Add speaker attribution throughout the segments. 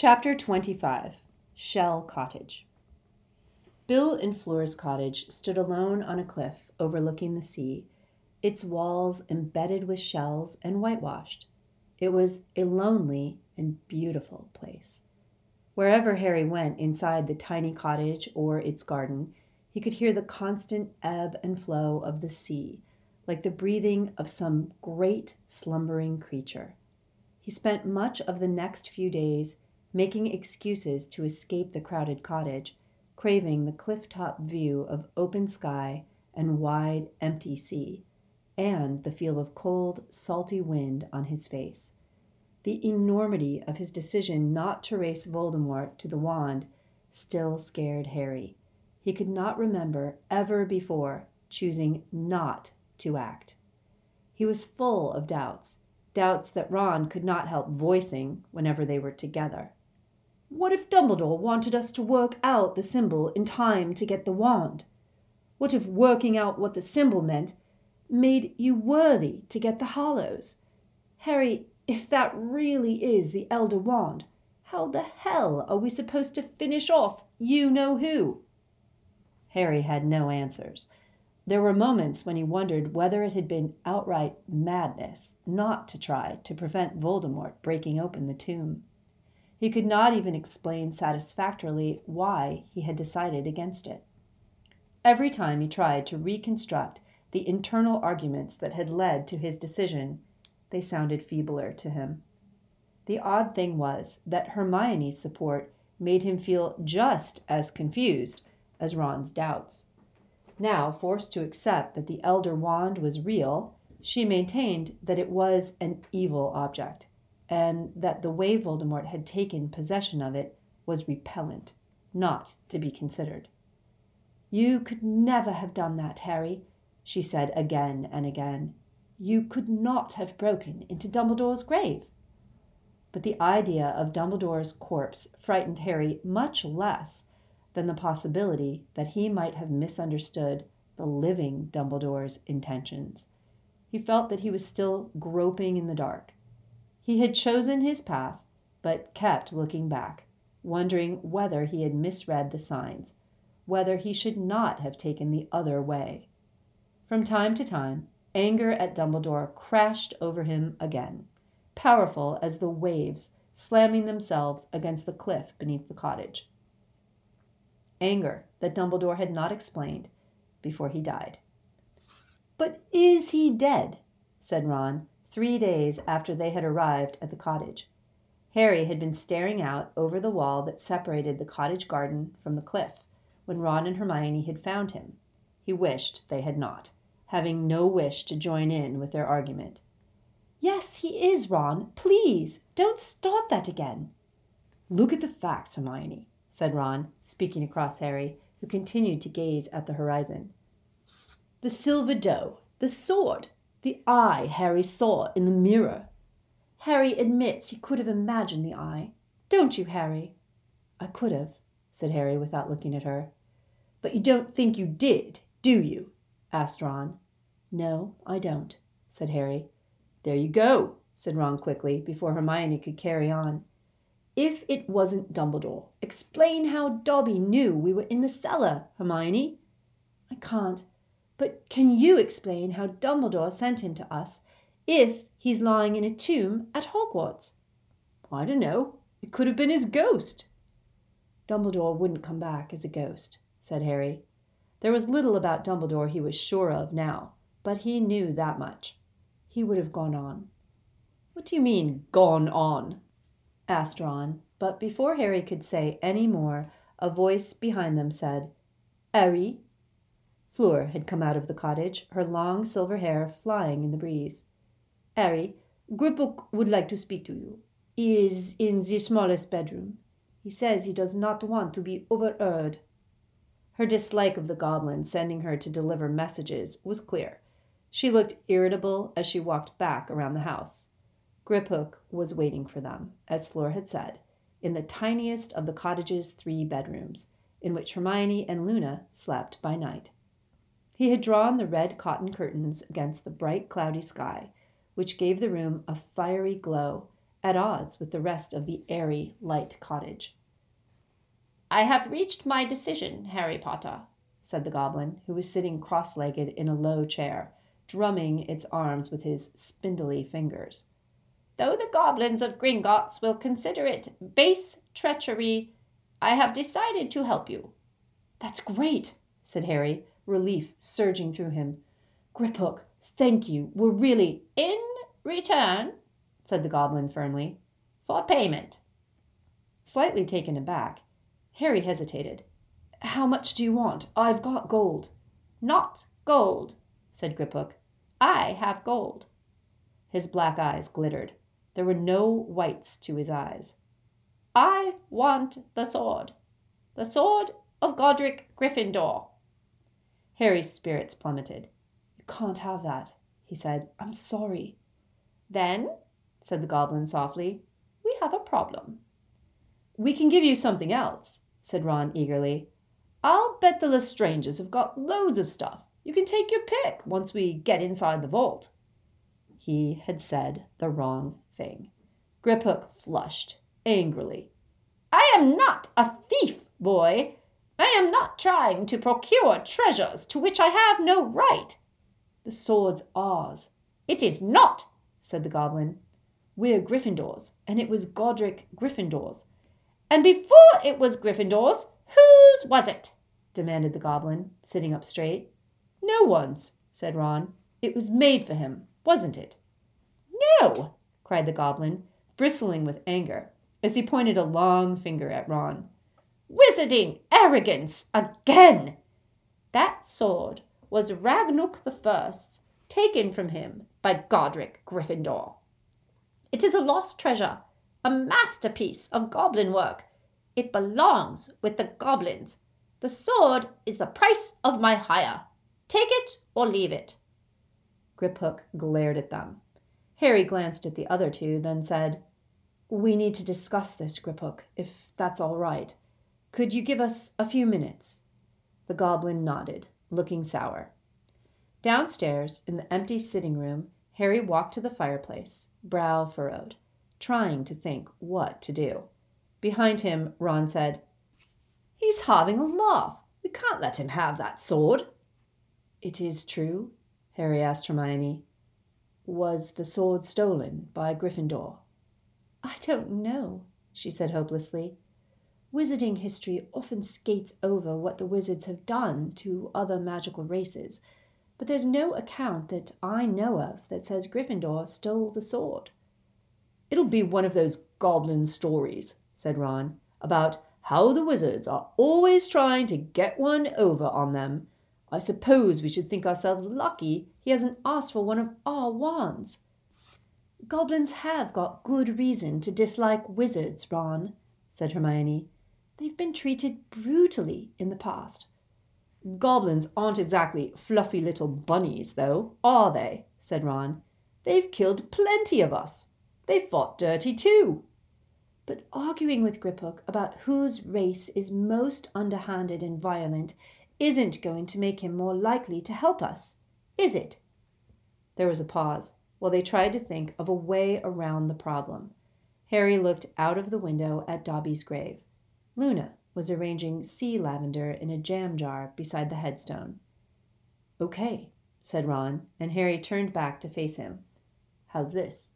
Speaker 1: Chapter 25 Shell Cottage Bill and Fleur's cottage stood alone on a cliff overlooking the sea, its walls embedded with shells and whitewashed. It was a lonely and beautiful place. Wherever Harry went inside the tiny cottage or its garden, he could hear the constant ebb and flow of the sea, like the breathing of some great slumbering creature. He spent much of the next few days making excuses to escape the crowded cottage, craving the cliff top view of open sky and wide, empty sea, and the feel of cold, salty wind on his face. The enormity of his decision not to race Voldemort to the wand still scared Harry. He could not remember ever before choosing not to act. He was full of doubts, doubts that Ron could not help voicing whenever they were together. What if Dumbledore wanted us to work out the symbol in time to get the wand? What if working out what the symbol meant made you worthy to get the Hallows? Harry, if that really is the Elder Wand, how the hell are we supposed to finish off you know who? Harry had no answers. There were moments when he wondered whether it had been outright madness not to try to prevent Voldemort breaking open the tomb. He could not even explain satisfactorily why he had decided against it. Every time he tried to reconstruct the internal arguments that had led to his decision, they sounded feebler to him. The odd thing was that Hermione's support made him feel just as confused as Ron's doubts. Now, forced to accept that the Elder Wand was real, she maintained that it was an evil object, and that the way Voldemort had taken possession of it was repellent, not to be considered. You could never have done that, Harry, she said again and again. You could not have broken into Dumbledore's grave. But the idea of Dumbledore's corpse frightened Harry much less than the possibility that he might have misunderstood the living Dumbledore's intentions. He felt that he was still groping in the dark. He had chosen his path, but kept looking back, wondering whether he had misread the signs, whether he should not have taken the other way. From time to time, anger at Dumbledore crashed over him again, powerful as the waves slamming themselves against the cliff beneath the cottage anger that Dumbledore had not explained before he died. But is he dead? said Ron, three days after they had arrived at the cottage. Harry had been staring out over the wall that separated the cottage garden from the cliff when Ron and Hermione had found him. He wished they had not, having no wish to join in with their argument. Yes, he is, Ron. Please, don't start that again. Look at the facts, Hermione said Ron, speaking across Harry, who continued to gaze at the horizon. The silver doe, the sword, the eye Harry saw in the mirror. Harry admits he could have imagined the eye. Don't you, Harry? I could have, said Harry without looking at her. But you don't think you did, do you? asked Ron. No, I don't, said Harry. There you go, said Ron quickly, before Hermione could carry on. If it wasn't Dumbledore, explain how Dobby knew we were in the cellar, Hermione. I can't. But can you explain how Dumbledore sent him to us if he's lying in a tomb at Hogwarts? I don't know. It could have been his ghost. Dumbledore wouldn't come back as a ghost, said Harry. There was little about Dumbledore he was sure of now, but he knew that much. He would have gone on. What do you mean, gone on? asked Ron, but before Harry could say any more, a voice behind them said, Harry. Fleur had come out of the cottage, her long silver hair flying in the breeze. Harry, Griphook would like to speak to you. He is in the smallest bedroom. He says he does not want to be overheard. Her dislike of the goblin sending her to deliver messages was clear. She looked irritable as she walked back around the house. Griphook was waiting for them, as Fleur had said, in the tiniest of the cottage's three bedrooms, in which Hermione and Luna slept by night. He had drawn the red cotton curtains against the bright cloudy sky, which gave the room a fiery glow at odds with the rest of the airy, light cottage. I have reached my decision, Harry Potter, said the goblin, who was sitting cross legged in a low chair, drumming its arms with his spindly fingers. Though the goblins of Gringotts will consider it base treachery, I have decided to help you.
Speaker 2: That's great, said Harry, relief surging through him. Griphook, thank you. We're really.
Speaker 1: In return, said the goblin firmly, for payment.
Speaker 2: Slightly taken aback, Harry hesitated. How much do you want? I've got gold.
Speaker 1: Not gold, said Griphook. I have gold.
Speaker 2: His black eyes glittered. There were no whites to his eyes.
Speaker 1: I want the sword. The sword of Godric Gryffindor.
Speaker 2: Harry's spirits plummeted. You can't have that, he said. I'm sorry.
Speaker 1: Then, said the goblin softly, we have a problem.
Speaker 2: We can give you something else, said Ron eagerly. I'll bet the Lestranges have got loads of stuff. You can take your pick once we get inside the vault. He had said the wrong thing. Griphook flushed angrily.
Speaker 1: I am not a thief, boy. I am not trying to procure treasures to which I have no right.
Speaker 2: The sword's ours.
Speaker 1: It is not, said the goblin.
Speaker 2: We're Gryffindors, and it was Godric Gryffindor's.
Speaker 1: And before it was Gryffindor's, whose was it? demanded the goblin, sitting up straight.
Speaker 2: No one's, said Ron. It was made for him, wasn't it?
Speaker 1: No, cried the goblin,
Speaker 2: bristling with anger, as he pointed a long finger at Ron.
Speaker 1: Wizarding arrogance again! That sword was Ragnuk the First's, taken from him by Godric Gryffindor. It is a lost treasure, a masterpiece of goblin work. It belongs with the goblins. The sword is the price of my hire. Take it or leave it.
Speaker 2: Griphook glared at them. Harry glanced at the other two, then said, We need to discuss this, Griphook, if that's all right. Could you give us a few minutes? The goblin nodded, looking sour. Downstairs, in the empty sitting room, Harry walked to the fireplace, brow furrowed, trying to think what to do. Behind him, Ron said, He's having a laugh. We can't let him have that sword. It is true? Harry asked Hermione. Was the sword stolen by Gryffindor?
Speaker 1: I don't know, she said hopelessly. Wizarding history often skates over what the wizards have done to other magical races, but there's no account that I know of that says Gryffindor stole the sword.
Speaker 2: It'll be one of those goblin stories, said Ron, about how the wizards are always trying to get one over on them I suppose we should think ourselves lucky he hasn't asked for one of our wands.
Speaker 1: Goblins have got good reason to dislike wizards, Ron, said Hermione. They've been treated brutally in the past.
Speaker 2: Goblins aren't exactly fluffy little bunnies, though, are they? said Ron. They've killed plenty of us. They've fought dirty, too.
Speaker 1: But arguing with Griphook about whose race is most underhanded and violent isn't going to make him more likely to help us, is it?
Speaker 2: There was a pause while they tried to think of a way around the problem. Harry looked out of the window at Dobby's grave. Luna was arranging sea lavender in a jam jar beside the headstone. Okay, said Ron, and Harry turned back to face him. How's this?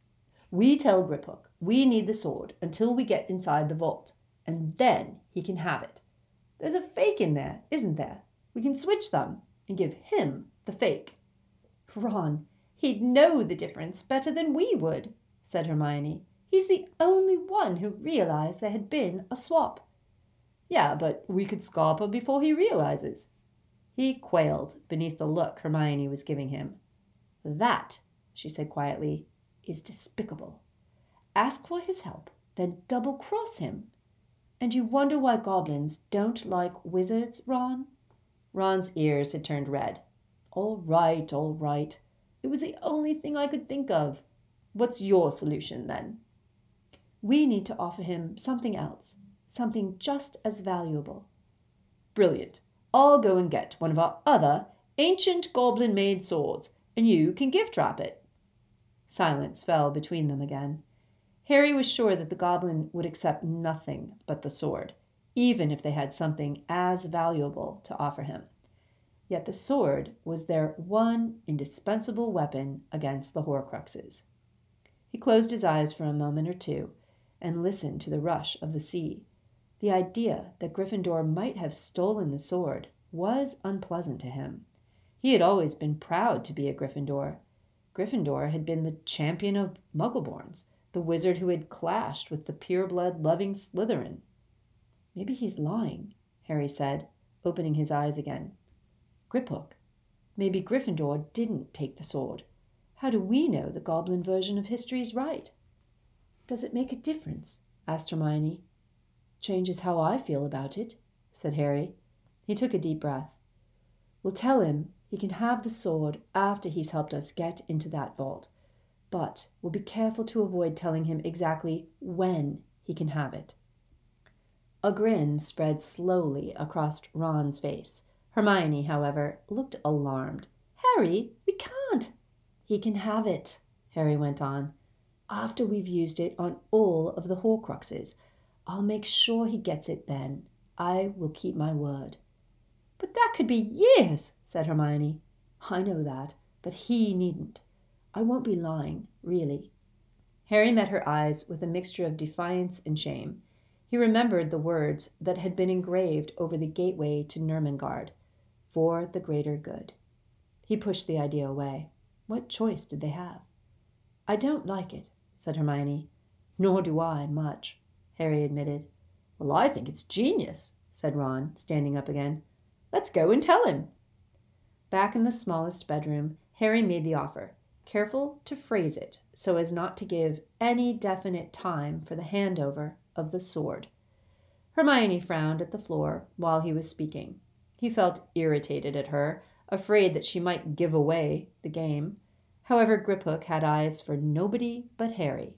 Speaker 2: We tell Griphook we need the sword until we get inside the vault, and then he can have it. There's a fake in there, isn't there? We can switch them and give him the fake.
Speaker 1: Ron, he'd know the difference better than we would, said Hermione. He's the only one who realized there had been a swap.
Speaker 2: Yeah, but we could Scarper before he realizes. He quailed beneath the look Hermione was giving him.
Speaker 1: That, she said quietly, is despicable. Ask for his help, then double cross him. And you wonder why goblins don't like wizards, Ron?
Speaker 2: Ron's ears had turned red. All right, all right. It was the only thing I could think of. What's your solution then?
Speaker 1: We need to offer him something else, something just as valuable.
Speaker 2: Brilliant. I'll go and get one of our other ancient goblin made swords, and you can gift wrap it. Silence fell between them again. Harry was sure that the goblin would accept nothing but the sword, even if they had something as valuable to offer him. Yet the sword was their one indispensable weapon against the Horcruxes. He closed his eyes for a moment or two and listened to the rush of the sea. The idea that Gryffindor might have stolen the sword was unpleasant to him. He had always been proud to be a Gryffindor. Gryffindor had been the champion of Muggleborns, the wizard who had clashed with the pureblood loving Slytherin. Maybe he's lying, Harry said, opening his eyes again. Griphook, maybe Gryffindor didn't take the sword. How do we know the goblin version of history is right? Does it make a difference? asked Hermione. Changes how I feel about it, said Harry. He took a deep breath. We'll tell him he can have the sword after he's helped us get into that vault, but we'll be careful to avoid telling him exactly when he can have it. A grin spread slowly across Ron's face. Hermione, however, looked alarmed. Harry, we can't. He can have it, Harry went on, after we've used it on all of the Horcruxes. I'll make sure he gets it then. I will keep my word. But that could be years, said Hermione. I know that, but he needn't. I won't be lying, really. Harry met her eyes with a mixture of defiance and shame. He remembered the words that had been engraved over the gateway to Nurmengard for the greater good. He pushed the idea away. What choice did they have? I don't like it, said Hermione. Nor do I, much, Harry admitted. Well, I think it's genius, said Ron, standing up again. Let's go and tell him. Back in the smallest bedroom, Harry made the offer, careful to phrase it so as not to give any definite time for the handover of the sword. Hermione frowned at the floor while he was speaking. He felt irritated at her, afraid that she might give away the game. However, Griphook had eyes for nobody but Harry.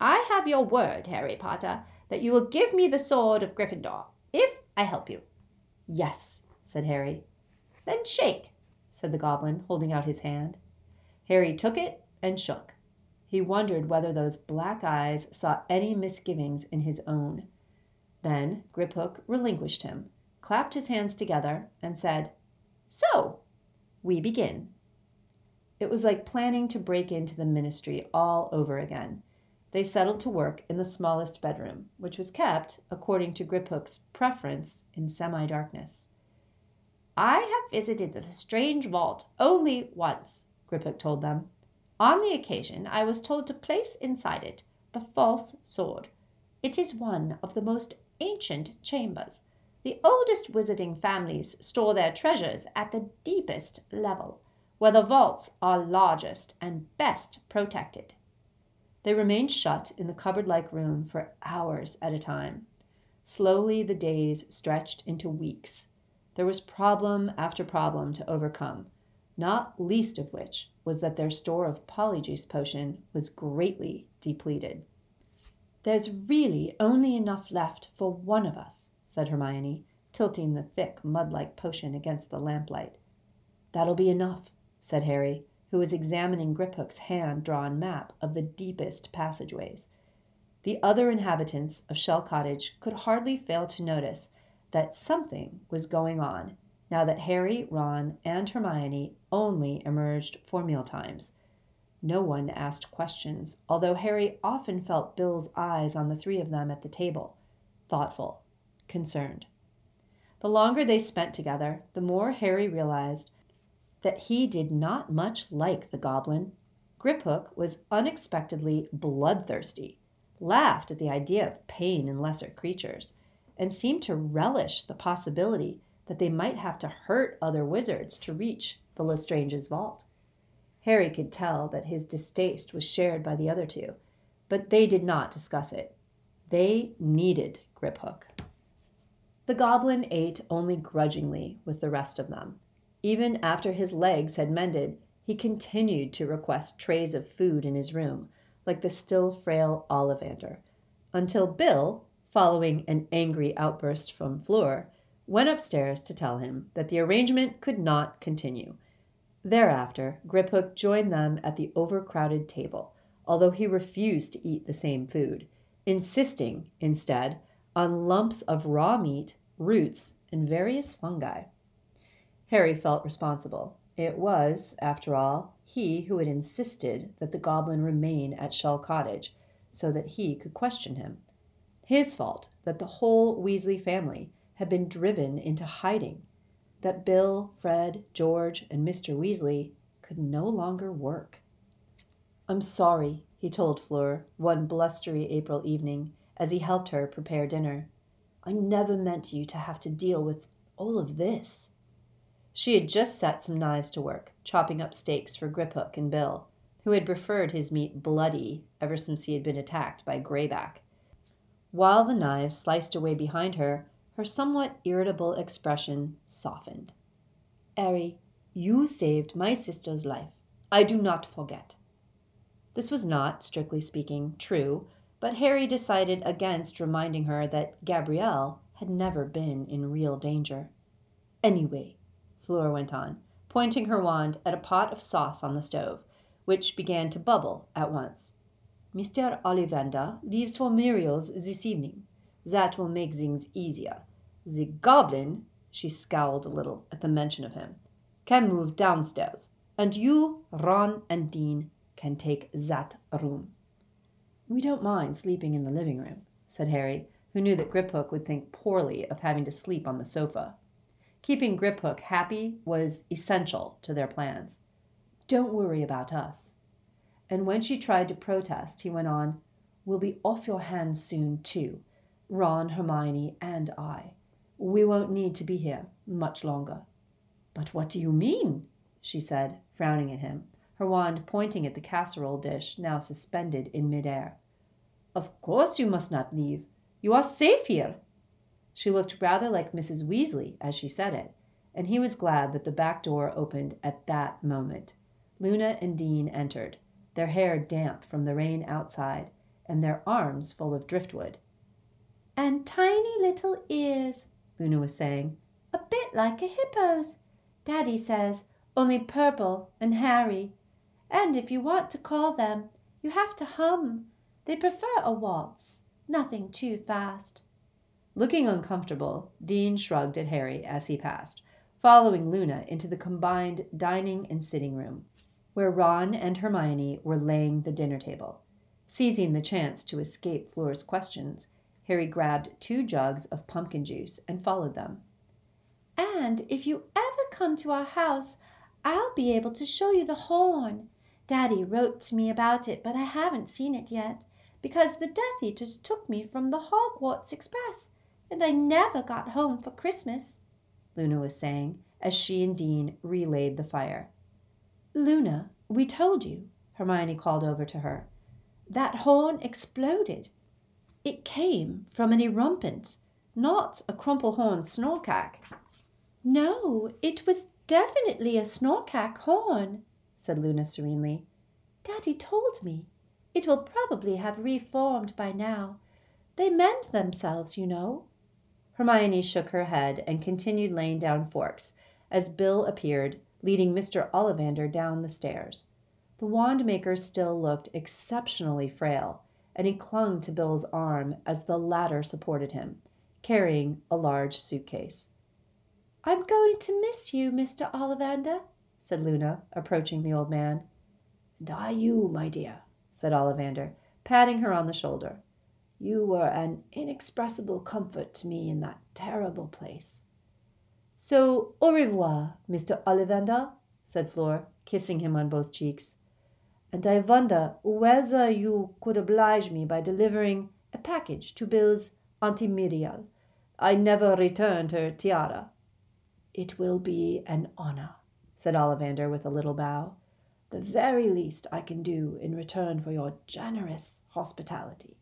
Speaker 2: I have your word, Harry Potter, that you will give me the sword of Gryffindor, if I help you. Yes, said Harry. Then shake, said the goblin, holding out his hand. Harry took it and shook. He wondered whether those black eyes saw any misgivings in his own. Then Griphook relinquished him, clapped his hands together, and said, So, we begin. It was like planning to break into the ministry all over again. They settled to work in the smallest bedroom, which was kept, according to Griphook's preference, in semi darkness. I have visited the strange vault only once, Griphook told them. On the occasion, I was told to place inside it the false sword. It is one of the most ancient chambers. The oldest wizarding families store their treasures at the deepest level, where the vaults are largest and best protected. They remained shut in the cupboard like room for hours at a time. Slowly, the days stretched into weeks. There was problem after problem to overcome not least of which was that their store of polyjuice potion was greatly depleted. There's really only enough left for one of us, said Hermione, tilting the thick, mud like potion against the lamplight. That'll be enough, said Harry, who was examining Griphook's hand drawn map of the deepest passageways. The other inhabitants of Shell Cottage could hardly fail to notice that something was going on now that Harry, Ron, and Hermione only emerged for mealtimes. No one asked questions, although Harry often felt Bill's eyes on the three of them at the table, thoughtful, concerned. The longer they spent together, the more Harry realized that he did not much like the goblin. Griphook was unexpectedly bloodthirsty, laughed at the idea of pain in lesser creatures, and seemed to relish the possibility that they might have to hurt other wizards to reach the Lestrange's vault. Harry could tell that his distaste was shared by the other two, but they did not discuss it. They needed Griphook. The goblin ate only grudgingly with the rest of them. Even after his legs had mended, he continued to request trays of food in his room, like the still frail Ollivander, until Bill, following an angry outburst from Fleur, went upstairs to tell him that the arrangement could not continue. Thereafter, Griphook joined them at the overcrowded table,
Speaker 1: although he refused to eat the same food, insisting, instead, on lumps of raw meat, roots, and various fungi. Harry felt responsible. It was, after all, he who had insisted that the goblin remain at Shell Cottage so that he could question him. His fault that the whole Weasley family had been driven into hiding, that Bill, Fred, George, and Mr. Weasley could no longer work. I'm sorry, he told Fleur one blustery April evening as he helped her prepare dinner. I never meant you to have to deal with all of this. She had just set some knives to work, chopping up steaks for Griphook and Bill, who had preferred his meat bloody ever since he had been attacked by Greyback. While the knives sliced away behind her, her somewhat irritable expression softened. Harry, you saved my sister's life. I do not forget. This was not, strictly speaking, true, but Harry decided against reminding her that Gabrielle had never been in real danger. Anyway, Fleur went on, pointing her wand at a pot of sauce on the stove, which began to bubble at once. Mr. Ollivander leaves for Muriel's this evening. That will make things easier. The goblin, she scowled a little at the mention of him, can move downstairs, and you, Ron, and Dean can take that room. We don't mind sleeping in the living room, said Harry, who knew that Griphook would think poorly of having to sleep on the sofa. Keeping Griphook happy was essential to their plans. Don't worry about us. And when she tried to protest, he went on, We'll be off your hands soon, too. Ron, Hermione, and I. We won't need to be here much longer. But what do you mean? she said, frowning at him, her wand pointing at the casserole dish now suspended in midair. Of course you must not leave. You are safe here. She looked rather like Mrs. Weasley as she said it, and he was glad that the back door opened at that moment. Luna and Dean entered, their hair damp from the rain outside, and their arms full of driftwood.
Speaker 3: And tiny little ears, Luna was saying, a bit like a hippo's. Daddy says, only purple and hairy. And if you want to call them, you have to hum. They prefer a waltz, nothing too fast.
Speaker 1: Looking uncomfortable, Dean shrugged at Harry as he passed, following Luna into the combined dining and sitting room, where Ron and Hermione were laying the dinner table. Seizing the chance to escape Fleur's questions, Harry grabbed two jugs of pumpkin juice and followed them.
Speaker 3: And if you ever come to our house, I'll be able to show you the horn. Daddy wrote to me about it, but I haven't seen it yet, because the Death Eaters took me from the Hogwarts Express, and I never got home for Christmas, Luna was saying as she and Dean relayed the fire.
Speaker 1: Luna, we told you, Hermione called over to her. That horn exploded. It came from an erumpent, not a crumplehorn snorkack.
Speaker 3: No, it was definitely a snorkack horn, said Luna serenely. Daddy told me. It will probably have reformed by now. They mend themselves, you know.
Speaker 1: Hermione shook her head and continued laying down forks as Bill appeared, leading Mr. Ollivander down the stairs. The wand maker still looked exceptionally frail, and he clung to Bill's arm as the latter supported him, carrying a large suitcase.
Speaker 3: I'm going to miss you, Mr. Ollivander, said Luna, approaching the old man.
Speaker 4: And I you, my dear, said Ollivander,
Speaker 1: patting her on the shoulder.
Speaker 4: You were an inexpressible comfort to me in that terrible place.
Speaker 1: So, au revoir, Mr. Ollivander, said Fleur, kissing him on both cheeks. And I wonder whether you could oblige me by delivering a package to Bill's Auntie Muriel. I never returned her tiara.
Speaker 4: It will be an honor, said Ollivander with a little bow. The very least I can do in return for your generous hospitality.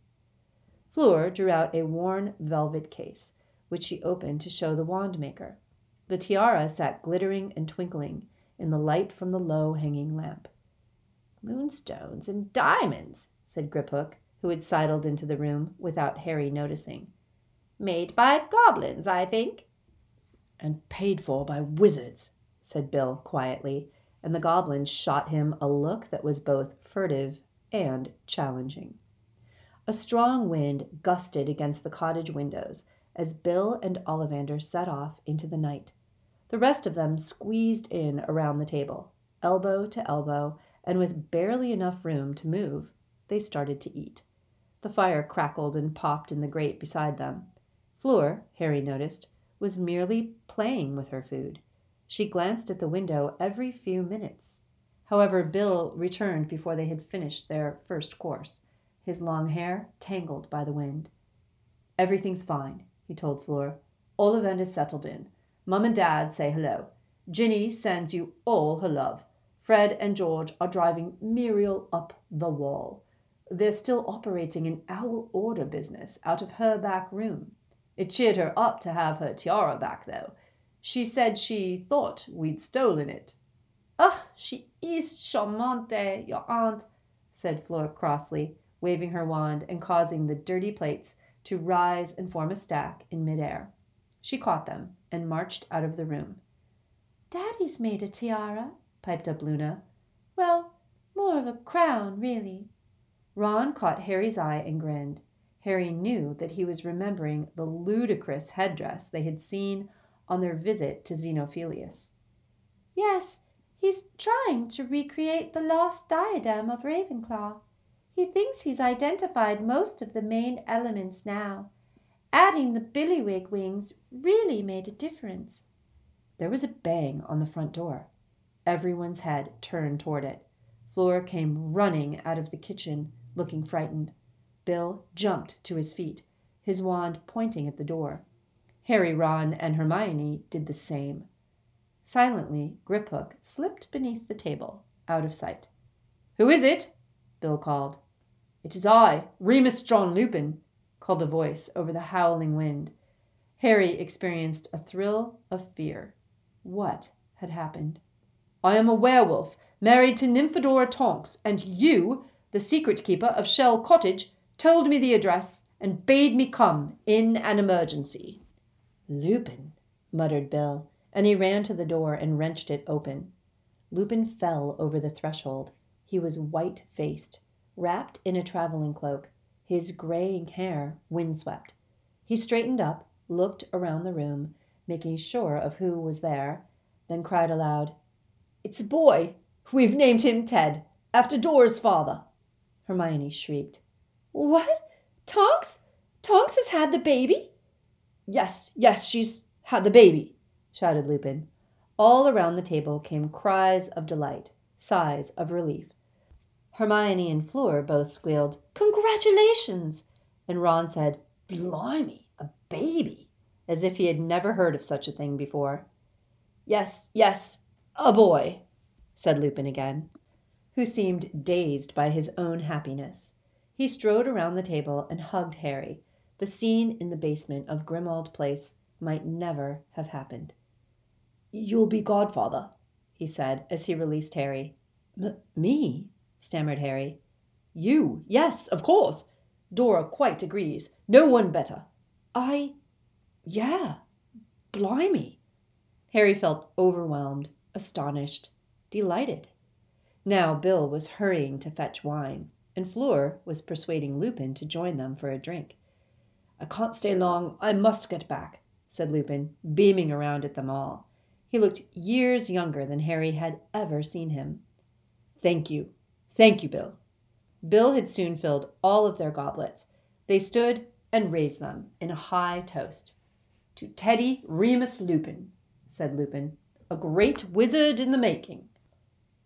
Speaker 1: Fleur drew out a worn velvet case, which she opened to show the wand maker. The tiara sat glittering and twinkling in the light from the low hanging lamp.
Speaker 5: Moonstones and diamonds, said Griphook, who had sidled into the room without Harry noticing. Made by goblins, I think.
Speaker 4: And paid for by wizards, said Bill quietly, and the goblin shot him a look that was both furtive
Speaker 1: and challenging. A strong wind gusted against the cottage windows as Bill and Ollivander set off into the night. The rest of them squeezed in around the table, elbow to elbow, and with barely enough room to move, they started to eat. The fire crackled and popped in the grate beside them. Fleur, Harry noticed, was merely playing with her food. She glanced at the window every few minutes. However, Bill returned before they had finished their first course, his long hair tangled by the wind. Everything's fine, he told Fleur. is settled in. Mum and Dad say hello. Ginny sends you all her love. Fred and George are driving Muriel up the wall. They're still operating an owl order business out of her back room. It cheered her up to have her tiara back, though. She said she thought we'd stolen it.
Speaker 3: Ah, oh, she is charmante, your aunt, said Fleur crossly, waving her wand and causing the dirty plates to rise and form a stack in midair. She caught them and marched out of the room.
Speaker 5: Daddy's made a tiara, piped up Luna.
Speaker 3: Well, more of a crown, really.
Speaker 1: Ron caught Harry's eye and grinned. Harry knew that he was remembering the ludicrous headdress they had seen on their visit to Xenophilius.
Speaker 3: Yes, he's trying to recreate the lost diadem of Ravenclaw. He thinks he's identified most of the main elements now. Adding the billywig wings really made a difference.
Speaker 1: There was a bang on the front door. Everyone's head turned toward it. Fleur came running out of the kitchen, looking frightened. Bill jumped to his feet, his wand pointing at the door. Harry, Ron, and Hermione did the same. Silently, Griphook slipped beneath the table, out of sight. Who is it? Bill called. It is I, Remus John Lupin, called a voice over the howling wind. Harry experienced a thrill of fear. What had happened? I am a werewolf, married to Nymphadora Tonks, and you, the secret keeper of Shell Cottage, told me the address and bade me come in an emergency. Lupin, muttered Bill, and he ran to the door and wrenched it open. Lupin fell over the threshold. He was white faced, wrapped in a traveling cloak, his graying hair windswept. He straightened up, looked around the room, making sure of who was there, then cried aloud, It's a boy! We've named him Ted, after Dora's father. Hermione shrieked.
Speaker 3: What? Tonks? Tonks has had the baby?
Speaker 1: Yes, yes, she's had the baby, shouted Lupin. All around the table came cries of delight, sighs of relief. Hermione and Fleur both squealed, Congratulations! And Ron said, Blimey, a baby, as if he had never heard of such a thing before. Yes, yes, a boy, said Lupin again, who seemed dazed by his own happiness. He strode around the table and hugged Harry. The scene in the basement of Grimmauld Place might never have happened. You'll be godfather, he said as he released Harry. M- me? Stammered Harry. You, yes, of course. Dora quite agrees. No one better. I. Yeah. Blimey. Harry felt overwhelmed, astonished, delighted. Now Bill was hurrying to fetch wine, and Fleur was persuading Lupin to join them for a drink. I can't stay long. I must get back, said Lupin, beaming around at them all. He looked years younger than Harry had ever seen him. Thank you, Thank you, Bill. Bill had soon filled all of their goblets. They stood and raised them in a high toast. To Teddy Remus Lupin, said Lupin, a great wizard in the making.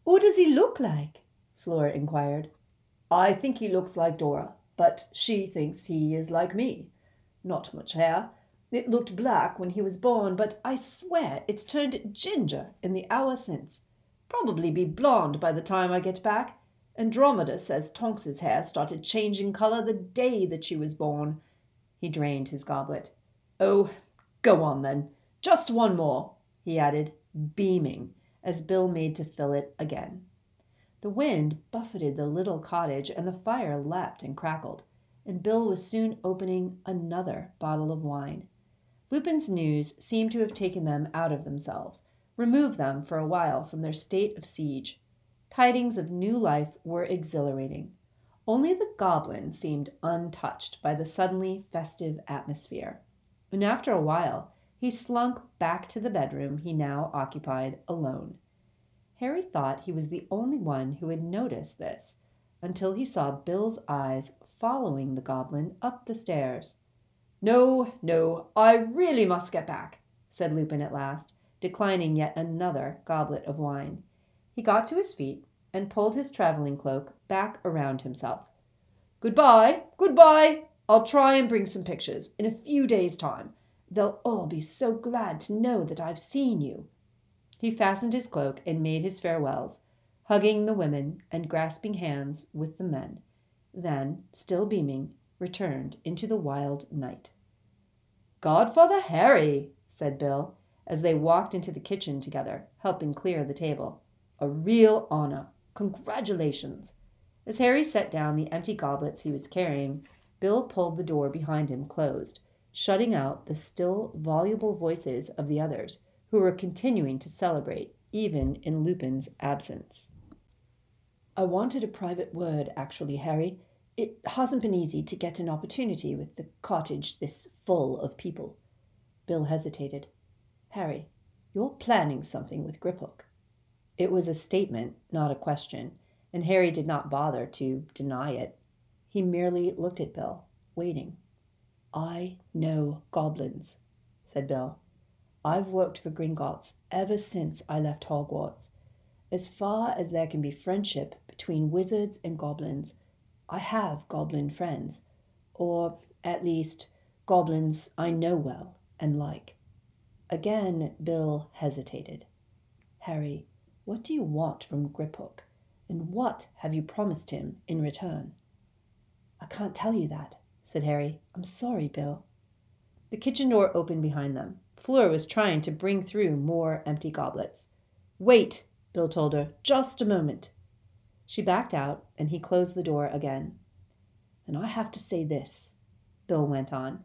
Speaker 3: What does he look like?
Speaker 1: Fleur inquired. I think he looks like Dora, but she thinks he is like me. Not much hair. It looked black when he was born, but I swear it's turned ginger in the hour since. Probably be blonde by the time I get back. Andromeda says Tonks's hair started changing color the day that she was born. He drained his goblet. Oh, go on then. Just one more, he added, beaming, as Bill made to fill it again. The wind buffeted the little cottage, and the fire leapt and crackled, and Bill was soon opening another bottle of wine. Lupin's news seemed to have taken them out of themselves, removed them for a while from their state of siege. Tidings of new life were exhilarating. Only the goblin seemed untouched by the suddenly festive atmosphere, and after a while he slunk back to the bedroom he now occupied alone. Harry thought he was the only one who had noticed this until he saw Bill's eyes following the goblin up the stairs. No, no, I really must get back, said Lupin at last, declining yet another goblet of wine. He got to his feet and pulled his traveling cloak back around himself. Goodbye, goodbye. I'll try and bring some pictures in a few days' time. They'll all be so glad to know that I've seen you. He fastened his cloak and made his farewells, hugging the women and grasping hands with the men. Then, still beaming, returned into the wild night. Godfather Harry, said Bill, as they walked into the kitchen together, helping clear the table. A real honor. Congratulations. As Harry set down the empty goblets he was carrying, Bill pulled the door behind him closed, shutting out the still voluble voices of the others, who were continuing to celebrate even in Lupin's absence. I wanted a private word, actually, Harry. It hasn't been easy to get an opportunity with the cottage this full of people. Bill hesitated. Harry, you're planning something with Griphook. It was a statement, not a question, and Harry did not bother to deny it. He merely looked at Bill, waiting. I know goblins, said Bill. I've worked for Gringotts ever since I left Hogwarts. As far as there can be friendship between wizards and goblins, I have goblin friends, or at least goblins I know well and like. Again, Bill hesitated. Harry, what do you want from Griphook, and what have you promised him in return? I can't tell you that, said Harry. I'm sorry, Bill. The kitchen door opened behind them. Fleur was trying to bring through more empty goblets. Wait, Bill told her. Just a moment. She backed out, and he closed the door again. Then I have to say this, Bill went on.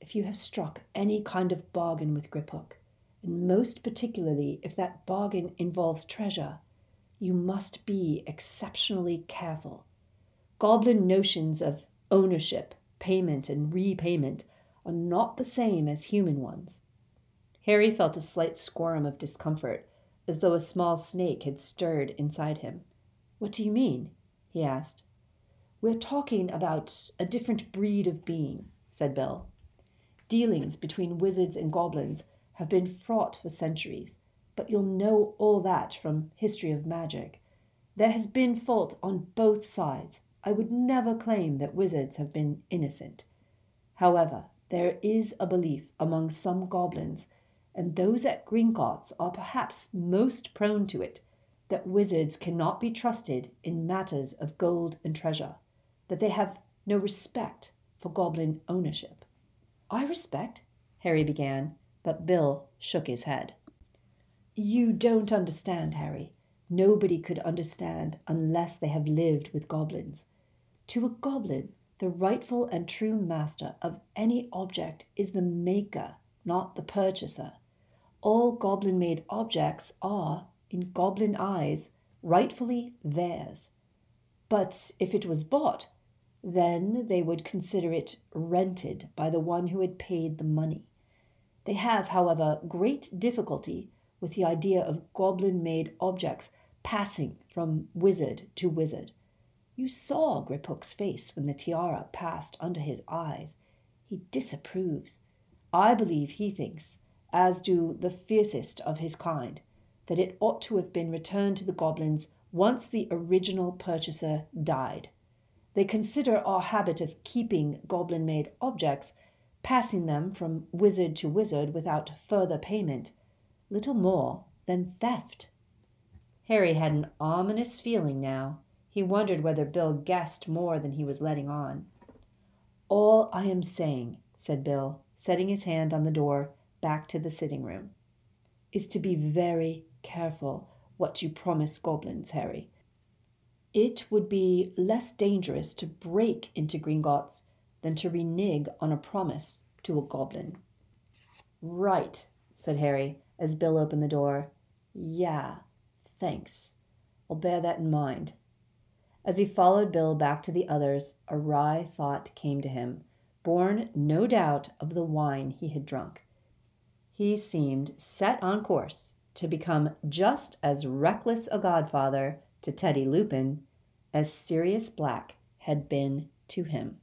Speaker 1: If you have struck any kind of bargain with Griphook, and most particularly if that bargain involves treasure, you must be exceptionally careful. Goblin notions of ownership, payment, and repayment are not the same as human ones. Harry felt a slight squirm of discomfort, as though a small snake had stirred inside him. What do you mean? he asked. We're talking about a different breed of being, said Bill. Dealings between wizards and goblins have been fraught for centuries, but you'll know all that from History of Magic. There has been fault on both sides. I would never claim that wizards have been innocent. However, there is a belief among some goblins, and those at Gringotts are perhaps most prone to it, that wizards cannot be trusted in matters of gold and treasure, that they have no respect for goblin ownership. I respect, Harry began, but Bill shook his head. You don't understand, Harry. Nobody could understand unless they have lived with goblins. To a goblin, the rightful and true master of any object is the maker, not the purchaser. All goblin made objects are, in goblin eyes, rightfully theirs. But if it was bought, then they would consider it rented by the one who had paid the money. They have, however, great difficulty with the idea of goblin made objects passing from wizard to wizard. You saw Griphook's face when the tiara passed under his eyes. He disapproves. I believe he thinks, as do the fiercest of his kind, that it ought to have been returned to the goblins once the original purchaser died. They consider our habit of keeping goblin made objects passing them from wizard to wizard without further payment, little more than theft. Harry had an ominous feeling now. He wondered whether Bill guessed more than he was letting on. All I am saying, said Bill, setting his hand on the door back to the sitting room, is to be very careful what you promise goblins, Harry. It would be less dangerous to break into Gringotts than to renege on a promise to a goblin. Right, said Harry as Bill opened the door. Yeah, thanks. I'll bear that in mind. As he followed Bill back to the others, a wry thought came to him, born no doubt of the wine he had drunk. He seemed set on course to become just as reckless a godfather to Teddy Lupin as Sirius Black had been to him.